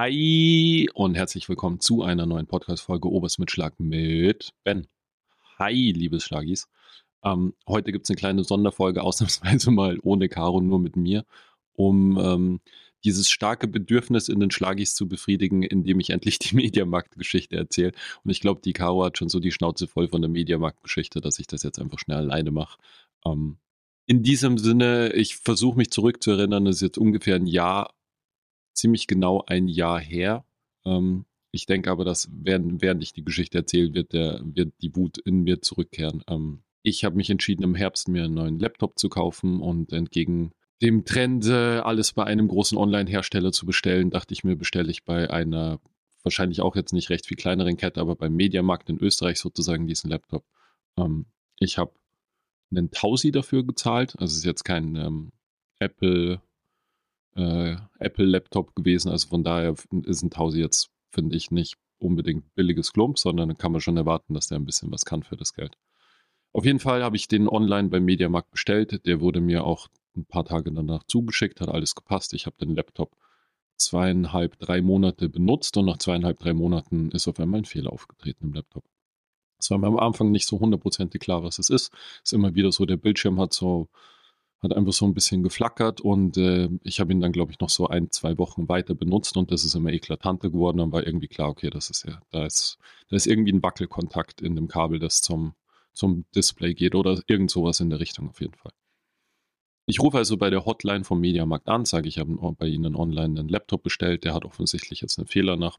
Hi und herzlich willkommen zu einer neuen Podcast-Folge Obers mit Schlag mit Ben. Hi, liebes Schlagis. Ähm, heute gibt es eine kleine Sonderfolge, ausnahmsweise mal ohne Caro, nur mit mir, um ähm, dieses starke Bedürfnis in den Schlagis zu befriedigen, indem ich endlich die Mediamarkt-Geschichte erzähle. Und ich glaube, die Caro hat schon so die Schnauze voll von der Mediamarkt-Geschichte, dass ich das jetzt einfach schnell alleine mache. Ähm, in diesem Sinne, ich versuche mich zurückzuerinnern, es ist jetzt ungefähr ein Jahr, ziemlich genau ein Jahr her. Ähm, ich denke aber, dass während, während ich die Geschichte erzähle, wird, der, wird die Wut in mir zurückkehren. Ähm, ich habe mich entschieden, im Herbst mir einen neuen Laptop zu kaufen und entgegen dem Trend, äh, alles bei einem großen Online-Hersteller zu bestellen, dachte ich mir, bestelle ich bei einer wahrscheinlich auch jetzt nicht recht viel kleineren Kette, aber beim Mediamarkt in Österreich sozusagen diesen Laptop. Ähm, ich habe einen Tausi dafür gezahlt. Also es ist jetzt kein ähm, Apple äh, Apple Laptop gewesen. Also von daher ist ein Tausi jetzt finde ich nicht unbedingt billiges Klump, sondern kann man schon erwarten, dass der ein bisschen was kann für das Geld. Auf jeden Fall habe ich den online beim Mediamarkt bestellt. Der wurde mir auch ein paar Tage danach zugeschickt, hat alles gepasst. Ich habe den Laptop zweieinhalb, drei Monate benutzt und nach zweieinhalb, drei Monaten ist auf einmal ein Fehler aufgetreten im Laptop. Es war mir am Anfang nicht so hundertprozentig klar, was es ist. Es ist immer wieder so, der Bildschirm hat so, hat einfach so ein bisschen geflackert und äh, ich habe ihn dann, glaube ich, noch so ein, zwei Wochen weiter benutzt und das ist immer eklatanter geworden. Dann war irgendwie klar, okay, das ist ja, da ist, da ist irgendwie ein Wackelkontakt in dem Kabel, das zum, zum Display geht oder irgend sowas in der Richtung auf jeden Fall. Ich rufe also bei der Hotline vom Mediamarkt an, sage ich habe bei Ihnen online einen Laptop bestellt, der hat offensichtlich jetzt einen Fehler nach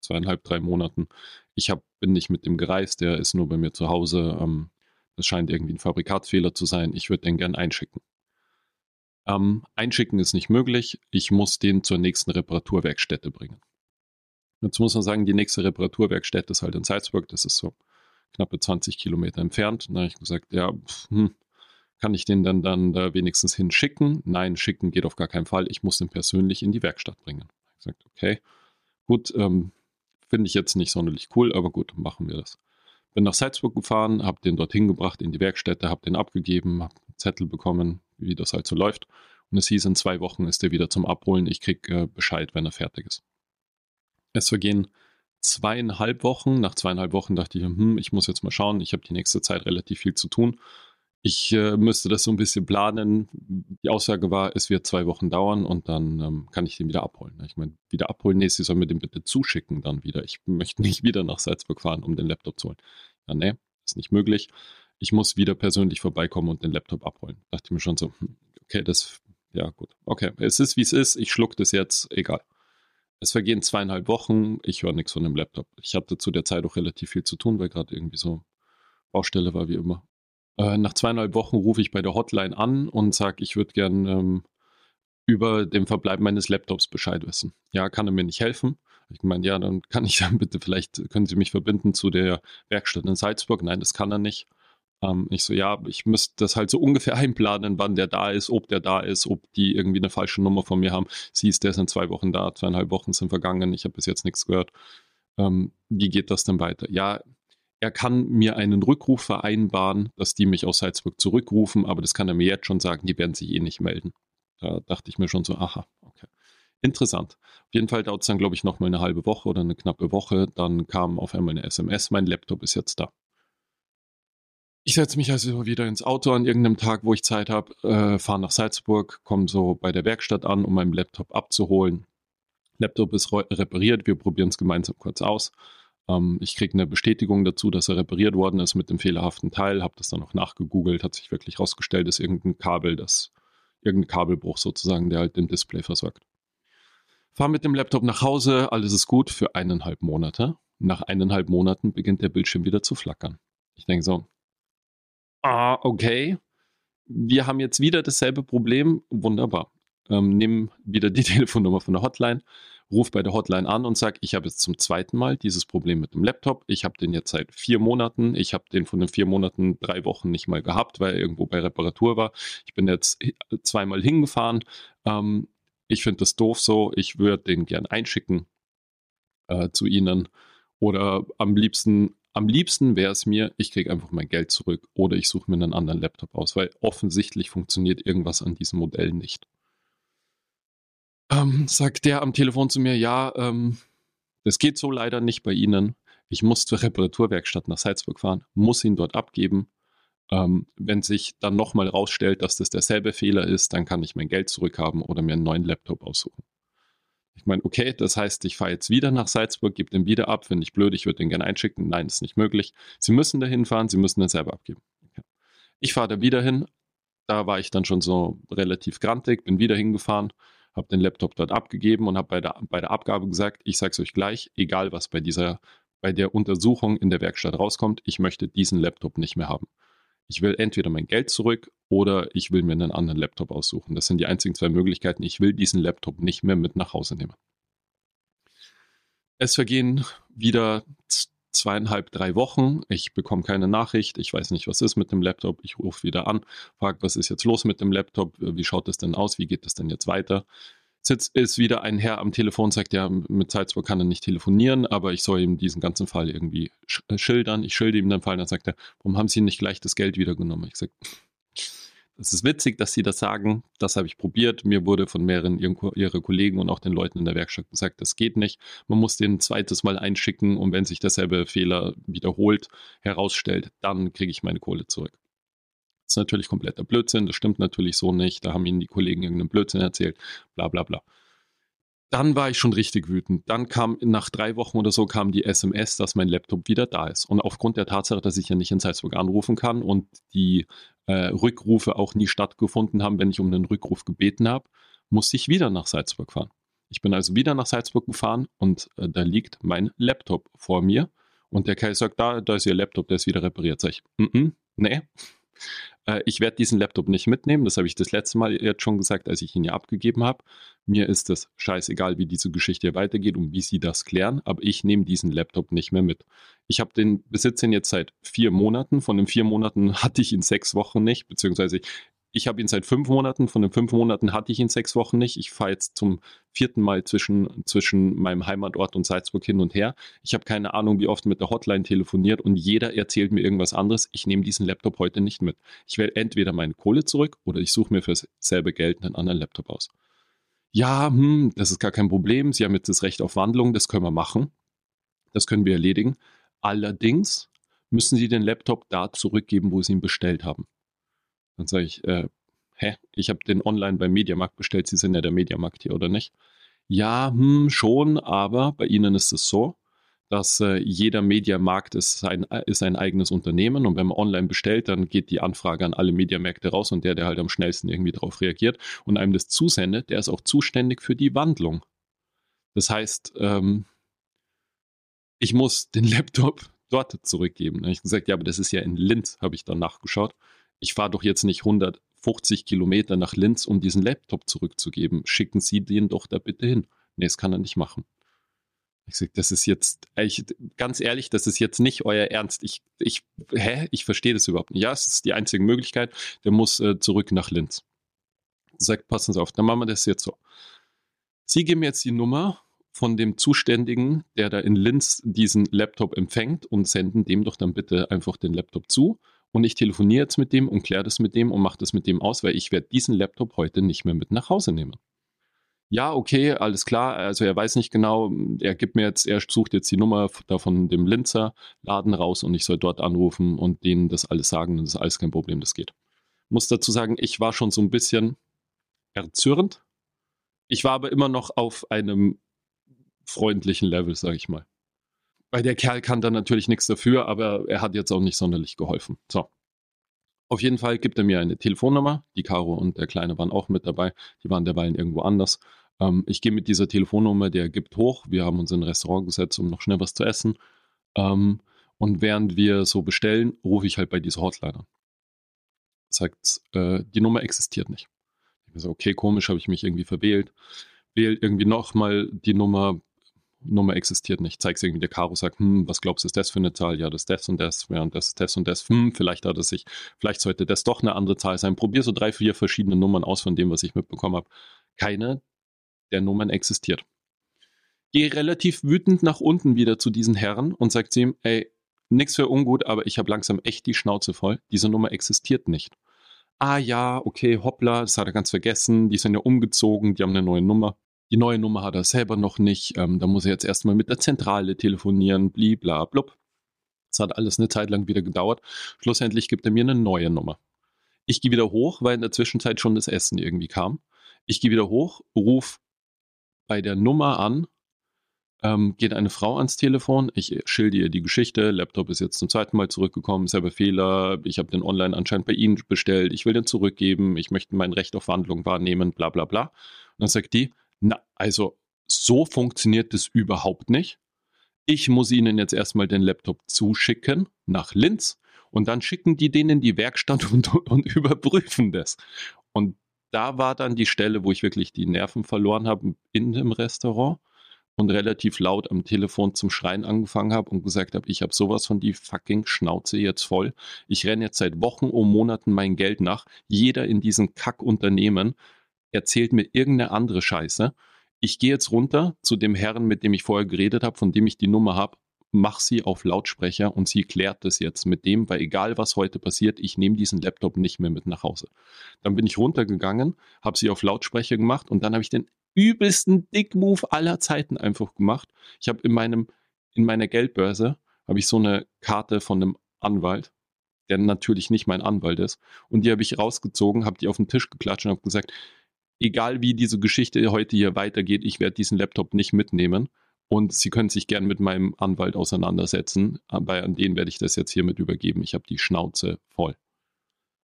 zweieinhalb, drei Monaten. Ich hab, bin nicht mit dem gereist, der ist nur bei mir zu Hause. Ähm, das scheint irgendwie ein Fabrikatsfehler zu sein. Ich würde den gern einschicken. Ähm, einschicken ist nicht möglich. Ich muss den zur nächsten Reparaturwerkstätte bringen. Jetzt muss man sagen, die nächste Reparaturwerkstätte ist halt in Salzburg. Das ist so knappe 20 Kilometer entfernt. Da habe ich gesagt, ja, hm, kann ich den dann, dann da wenigstens hinschicken? Nein, schicken geht auf gar keinen Fall. Ich muss den persönlich in die Werkstatt bringen. Ich gesagt, okay, gut, ähm, finde ich jetzt nicht sonderlich cool, aber gut, machen wir das. Bin nach Salzburg gefahren, habe den dorthin gebracht in die Werkstätte, habe den abgegeben, einen Zettel bekommen, wie das halt so läuft. Und es hieß, in zwei Wochen ist er wieder zum Abholen. Ich kriege äh, Bescheid, wenn er fertig ist. Es vergehen zweieinhalb Wochen. Nach zweieinhalb Wochen dachte ich, hm, ich muss jetzt mal schauen. Ich habe die nächste Zeit relativ viel zu tun. Ich äh, müsste das so ein bisschen planen. Die Aussage war, es wird zwei Wochen dauern und dann ähm, kann ich den wieder abholen. Ich meine, wieder abholen, nee, Sie sollen mir den bitte zuschicken dann wieder. Ich möchte nicht wieder nach Salzburg fahren, um den Laptop zu holen. Ja, nee, ist nicht möglich. Ich muss wieder persönlich vorbeikommen und den Laptop abholen. Dachte ich mir schon so, hm, okay, das, ja gut. Okay, es ist, wie es ist. Ich schluck das jetzt, egal. Es vergehen zweieinhalb Wochen, ich höre nichts von dem Laptop. Ich hatte zu der Zeit auch relativ viel zu tun, weil gerade irgendwie so Baustelle war wie immer. Äh, nach zweieinhalb Wochen rufe ich bei der Hotline an und sage, ich würde gern ähm, über den Verbleib meines Laptops Bescheid wissen. Ja, kann er mir nicht helfen? Ich meine, ja, dann kann ich dann bitte, vielleicht können Sie mich verbinden zu der Werkstatt in Salzburg. Nein, das kann er nicht. Ähm, ich so, ja, ich müsste das halt so ungefähr einplanen, wann der da ist, ob der da ist, ob die irgendwie eine falsche Nummer von mir haben. Sie ist, der sind zwei Wochen da, zweieinhalb Wochen sind vergangen, ich habe bis jetzt nichts gehört. Ähm, wie geht das denn weiter? Ja, er kann mir einen Rückruf vereinbaren, dass die mich aus Salzburg zurückrufen, aber das kann er mir jetzt schon sagen, die werden sich eh nicht melden. Da dachte ich mir schon so, aha, okay. Interessant. Auf jeden Fall dauert es dann, glaube ich, noch mal eine halbe Woche oder eine knappe Woche. Dann kam auf einmal eine SMS, mein Laptop ist jetzt da. Ich setze mich also wieder ins Auto an irgendeinem Tag, wo ich Zeit habe, äh, fahre nach Salzburg, komme so bei der Werkstatt an, um meinen Laptop abzuholen. Laptop ist repariert, wir probieren es gemeinsam kurz aus. Ähm, ich kriege eine Bestätigung dazu, dass er repariert worden ist mit dem fehlerhaften Teil, habe das dann noch nachgegoogelt, hat sich wirklich herausgestellt, dass irgendein Kabel, das irgendein Kabelbruch sozusagen, der halt den Display versorgt. Fahr mit dem Laptop nach Hause, alles ist gut für eineinhalb Monate. Nach eineinhalb Monaten beginnt der Bildschirm wieder zu flackern. Ich denke so, ah, okay, wir haben jetzt wieder dasselbe Problem, wunderbar. Ähm, nimm wieder die Telefonnummer von der Hotline, rufe bei der Hotline an und sage, ich habe jetzt zum zweiten Mal dieses Problem mit dem Laptop. Ich habe den jetzt seit vier Monaten. Ich habe den von den vier Monaten drei Wochen nicht mal gehabt, weil er irgendwo bei Reparatur war. Ich bin jetzt zweimal hingefahren. Ähm, ich finde das doof so. Ich würde den gern einschicken äh, zu Ihnen oder am liebsten am liebsten wäre es mir, ich kriege einfach mein Geld zurück oder ich suche mir einen anderen Laptop aus, weil offensichtlich funktioniert irgendwas an diesem Modell nicht. Ähm, sagt der am Telefon zu mir, ja, ähm, das geht so leider nicht bei Ihnen. Ich muss zur Reparaturwerkstatt nach Salzburg fahren, muss ihn dort abgeben. Ähm, wenn sich dann nochmal rausstellt, dass das derselbe Fehler ist, dann kann ich mein Geld zurückhaben oder mir einen neuen Laptop aussuchen. Ich meine, okay, das heißt, ich fahre jetzt wieder nach Salzburg, gebe den wieder ab, finde ich blöd, ich würde den gerne einschicken. Nein, ist nicht möglich. Sie müssen dahin fahren, Sie müssen den selber abgeben. Okay. Ich fahre da wieder hin. Da war ich dann schon so relativ grantig, bin wieder hingefahren, habe den Laptop dort abgegeben und habe bei der, bei der Abgabe gesagt, ich sage es euch gleich, egal was bei dieser, bei der Untersuchung in der Werkstatt rauskommt, ich möchte diesen Laptop nicht mehr haben. Ich will entweder mein Geld zurück oder ich will mir einen anderen Laptop aussuchen. Das sind die einzigen zwei Möglichkeiten. Ich will diesen Laptop nicht mehr mit nach Hause nehmen. Es vergehen wieder zweieinhalb, drei Wochen. Ich bekomme keine Nachricht. Ich weiß nicht, was ist mit dem Laptop. Ich rufe wieder an, frage, was ist jetzt los mit dem Laptop? Wie schaut es denn aus? Wie geht es denn jetzt weiter? Jetzt ist wieder ein Herr am Telefon, sagt ja, mit Salzburg kann er nicht telefonieren, aber ich soll ihm diesen ganzen Fall irgendwie äh, schildern. Ich schilde ihm den Fall, dann sagt er, warum haben Sie nicht gleich das Geld wiedergenommen? Ich sage, es ist witzig, dass Sie das sagen. Das habe ich probiert. Mir wurde von mehreren Ihrer Kollegen und auch den Leuten in der Werkstatt gesagt, das geht nicht. Man muss den ein zweites Mal einschicken und wenn sich derselbe Fehler wiederholt, herausstellt, dann kriege ich meine Kohle zurück. Das ist natürlich kompletter Blödsinn, das stimmt natürlich so nicht. Da haben ihnen die Kollegen irgendeinen Blödsinn erzählt, bla bla bla. Dann war ich schon richtig wütend. Dann kam nach drei Wochen oder so kam die SMS, dass mein Laptop wieder da ist. Und aufgrund der Tatsache, dass ich ja nicht in Salzburg anrufen kann und die äh, Rückrufe auch nie stattgefunden haben, wenn ich um einen Rückruf gebeten habe, musste ich wieder nach Salzburg fahren. Ich bin also wieder nach Salzburg gefahren und äh, da liegt mein Laptop vor mir. Und der Kai sagt, da, da ist Ihr Laptop, der ist wieder repariert. Sag ich, mm -mm, nee, äh, ich werde diesen Laptop nicht mitnehmen. Das habe ich das letzte Mal jetzt schon gesagt, als ich ihn ja abgegeben habe. Mir ist es scheißegal, wie diese Geschichte weitergeht und wie sie das klären, aber ich nehme diesen Laptop nicht mehr mit. Ich habe den Besitz jetzt seit vier Monaten. Von den vier Monaten hatte ich ihn sechs Wochen nicht, beziehungsweise ich habe ihn seit fünf Monaten. Von den fünf Monaten hatte ich ihn sechs Wochen nicht. Ich fahre jetzt zum vierten Mal zwischen, zwischen meinem Heimatort und Salzburg hin und her. Ich habe keine Ahnung, wie oft mit der Hotline telefoniert und jeder erzählt mir irgendwas anderes. Ich nehme diesen Laptop heute nicht mit. Ich will entweder meine Kohle zurück oder ich suche mir für dasselbe Geld einen anderen Laptop aus. Ja, hm, das ist gar kein Problem. Sie haben jetzt das Recht auf Wandlung. Das können wir machen. Das können wir erledigen. Allerdings müssen Sie den Laptop da zurückgeben, wo Sie ihn bestellt haben. Dann sage ich, äh, hä, ich habe den online beim Mediamarkt bestellt, Sie sind ja der Mediamarkt hier, oder nicht? Ja, hm, schon, aber bei Ihnen ist es so, dass äh, jeder Mediamarkt ist ein, ist ein eigenes Unternehmen und wenn man online bestellt, dann geht die Anfrage an alle Mediamärkte raus und der, der halt am schnellsten irgendwie darauf reagiert und einem das zusendet, der ist auch zuständig für die Wandlung. Das heißt, ähm, ich muss den Laptop dort zurückgeben. Da habe ich gesagt, ja, aber das ist ja in Linz, habe ich dann nachgeschaut ich fahre doch jetzt nicht 150 Kilometer nach Linz, um diesen Laptop zurückzugeben. Schicken Sie den doch da bitte hin. Nee, das kann er nicht machen. Ich sage, das ist jetzt, ich, ganz ehrlich, das ist jetzt nicht euer Ernst. Ich, ich, hä? Ich verstehe das überhaupt nicht. Ja, es ist die einzige Möglichkeit. Der muss äh, zurück nach Linz. Sagt, passen Sie auf, dann machen wir das jetzt so. Sie geben jetzt die Nummer von dem Zuständigen, der da in Linz diesen Laptop empfängt und senden dem doch dann bitte einfach den Laptop zu und ich telefoniere jetzt mit dem und kläre das mit dem und mache das mit dem aus, weil ich werde diesen Laptop heute nicht mehr mit nach Hause nehmen. Ja, okay, alles klar. Also er weiß nicht genau, er gibt mir jetzt, er sucht jetzt die Nummer da von dem Linzer Laden raus und ich soll dort anrufen und denen das alles sagen und das ist alles kein Problem, das geht. Muss dazu sagen, ich war schon so ein bisschen erzürnt. Ich war aber immer noch auf einem freundlichen Level, sage ich mal. Weil der Kerl kann da natürlich nichts dafür, aber er hat jetzt auch nicht sonderlich geholfen. So. Auf jeden Fall gibt er mir eine Telefonnummer. Die Caro und der Kleine waren auch mit dabei. Die waren derweil irgendwo anders. Ähm, ich gehe mit dieser Telefonnummer, der gibt hoch. Wir haben uns in ein Restaurant gesetzt, um noch schnell was zu essen. Ähm, und während wir so bestellen, rufe ich halt bei dieser Hotline an. Sagt, äh, die Nummer existiert nicht. Ich so, okay, komisch, habe ich mich irgendwie verwählt. Wählt irgendwie nochmal die Nummer, Nummer existiert nicht. Zeig's irgendwie der Karo, sagt, hm, was glaubst du, ist das für eine Zahl? Ja, das ist das und das, ja, und das ist das und das. Hm, vielleicht hat es sich, vielleicht sollte das doch eine andere Zahl sein. Probier so drei, vier verschiedene Nummern aus von dem, was ich mitbekommen habe. Keine der Nummern existiert. Gehe relativ wütend nach unten wieder zu diesen Herren und sagt zu ihm, ey, nichts für ungut, aber ich habe langsam echt die Schnauze voll. Diese Nummer existiert nicht. Ah ja, okay, hoppla, das hat er ganz vergessen. Die sind ja umgezogen, die haben eine neue Nummer. Die neue Nummer hat er selber noch nicht. Ähm, da muss er jetzt erstmal mit der Zentrale telefonieren, blibla, blub. Das hat alles eine Zeit lang wieder gedauert. Schlussendlich gibt er mir eine neue Nummer. Ich gehe wieder hoch, weil in der Zwischenzeit schon das Essen irgendwie kam. Ich gehe wieder hoch, ruf bei der Nummer an, ähm, geht eine Frau ans Telefon, ich schilde ihr die Geschichte, Laptop ist jetzt zum zweiten Mal zurückgekommen, selber Fehler, ich habe den online anscheinend bei Ihnen bestellt, ich will den zurückgeben, ich möchte mein Recht auf Wandlung wahrnehmen, bla bla bla. Und dann sagt die, na, also so funktioniert das überhaupt nicht. Ich muss Ihnen jetzt erstmal den Laptop zuschicken nach Linz und dann schicken die den in die Werkstatt und, und überprüfen das. Und da war dann die Stelle, wo ich wirklich die Nerven verloren habe in dem Restaurant und relativ laut am Telefon zum Schreien angefangen habe und gesagt habe, ich habe sowas von die fucking Schnauze jetzt voll. Ich renne jetzt seit Wochen und Monaten mein Geld nach. Jeder in diesen Kackunternehmen erzählt mir irgendeine andere Scheiße. Ich gehe jetzt runter zu dem Herrn, mit dem ich vorher geredet habe, von dem ich die Nummer habe, mach sie auf Lautsprecher und sie klärt das jetzt mit dem, weil egal was heute passiert, ich nehme diesen Laptop nicht mehr mit nach Hause. Dann bin ich runtergegangen, habe sie auf Lautsprecher gemacht und dann habe ich den übelsten Dick-Move aller Zeiten einfach gemacht. Ich habe in meinem, in meiner Geldbörse habe ich so eine Karte von einem Anwalt, der natürlich nicht mein Anwalt ist. Und die habe ich rausgezogen, habe die auf den Tisch geklatscht und habe gesagt, egal wie diese Geschichte heute hier weitergeht, ich werde diesen Laptop nicht mitnehmen. Und Sie können sich gern mit meinem Anwalt auseinandersetzen, aber an den werde ich das jetzt hiermit übergeben. Ich habe die Schnauze voll.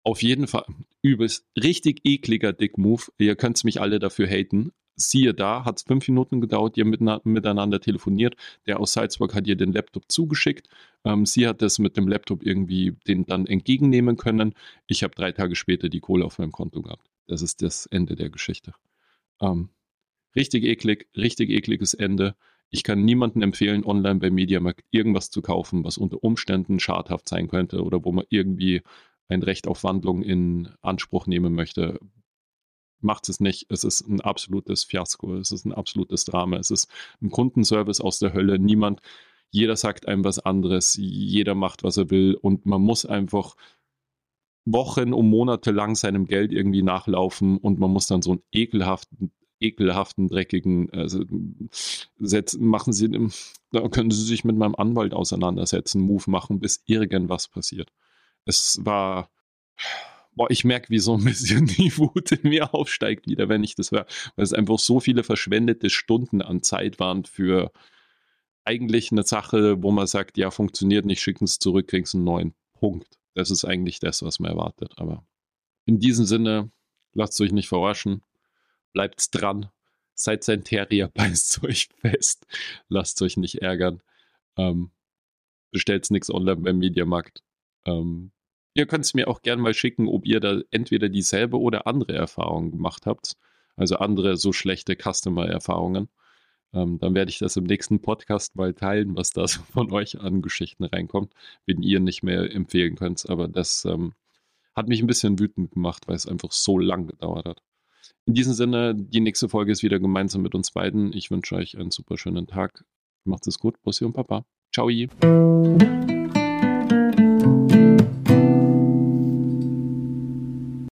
Auf jeden Fall übelst, richtig ekliger Dick-Move. Ihr könnt mich alle dafür haten. Siehe da, hat es fünf Minuten gedauert, ihr miteinander telefoniert. Der aus Salzburg hat ihr den Laptop zugeschickt. Ähm, sie hat das mit dem Laptop irgendwie den dann entgegennehmen können. Ich habe drei Tage später die Kohle auf meinem Konto gehabt. Das ist das Ende der Geschichte. Ähm, richtig eklig, richtig ekliges Ende. Ich kann niemandem empfehlen, online bei Mediamarkt irgendwas zu kaufen, was unter Umständen schadhaft sein könnte oder wo man irgendwie ein Recht auf Wandlung in Anspruch nehmen möchte. Macht es nicht. Es ist ein absolutes Fiasko. Es ist ein absolutes Drama. Es ist ein Kundenservice aus der Hölle. Niemand, jeder sagt einem was anderes. Jeder macht, was er will. Und man muss einfach Wochen und Monate lang seinem Geld irgendwie nachlaufen und man muss dann so einen ekelhaften ekelhaften, dreckigen also, setzen, machen Sie, da können Sie sich mit meinem Anwalt auseinandersetzen, Move machen, bis irgendwas passiert. Es war, boah, ich merke, wie so ein bisschen die Wut in mir aufsteigt wieder, wenn ich das höre, weil es einfach so viele verschwendete Stunden an Zeit waren für eigentlich eine Sache, wo man sagt, ja, funktioniert nicht, schicken es zurück, kriegst einen neuen Punkt. Das ist eigentlich das, was man erwartet. Aber in diesem Sinne, lasst euch nicht verarschen bleibt dran. Seid sein Terrier, beißt euch fest. Lasst euch nicht ärgern. Ähm, bestellt nichts online beim Mediamarkt. Ähm, ihr könnt es mir auch gerne mal schicken, ob ihr da entweder dieselbe oder andere Erfahrungen gemacht habt. Also andere so schlechte Customer-Erfahrungen. Ähm, dann werde ich das im nächsten Podcast mal teilen, was da von euch an Geschichten reinkommt, wenn ihr nicht mehr empfehlen könnt. Aber das ähm, hat mich ein bisschen wütend gemacht, weil es einfach so lang gedauert hat. In diesem Sinne, die nächste Folge ist wieder gemeinsam mit uns beiden. Ich wünsche euch einen super schönen Tag. Macht es gut. Bussi und Papa. Ciao.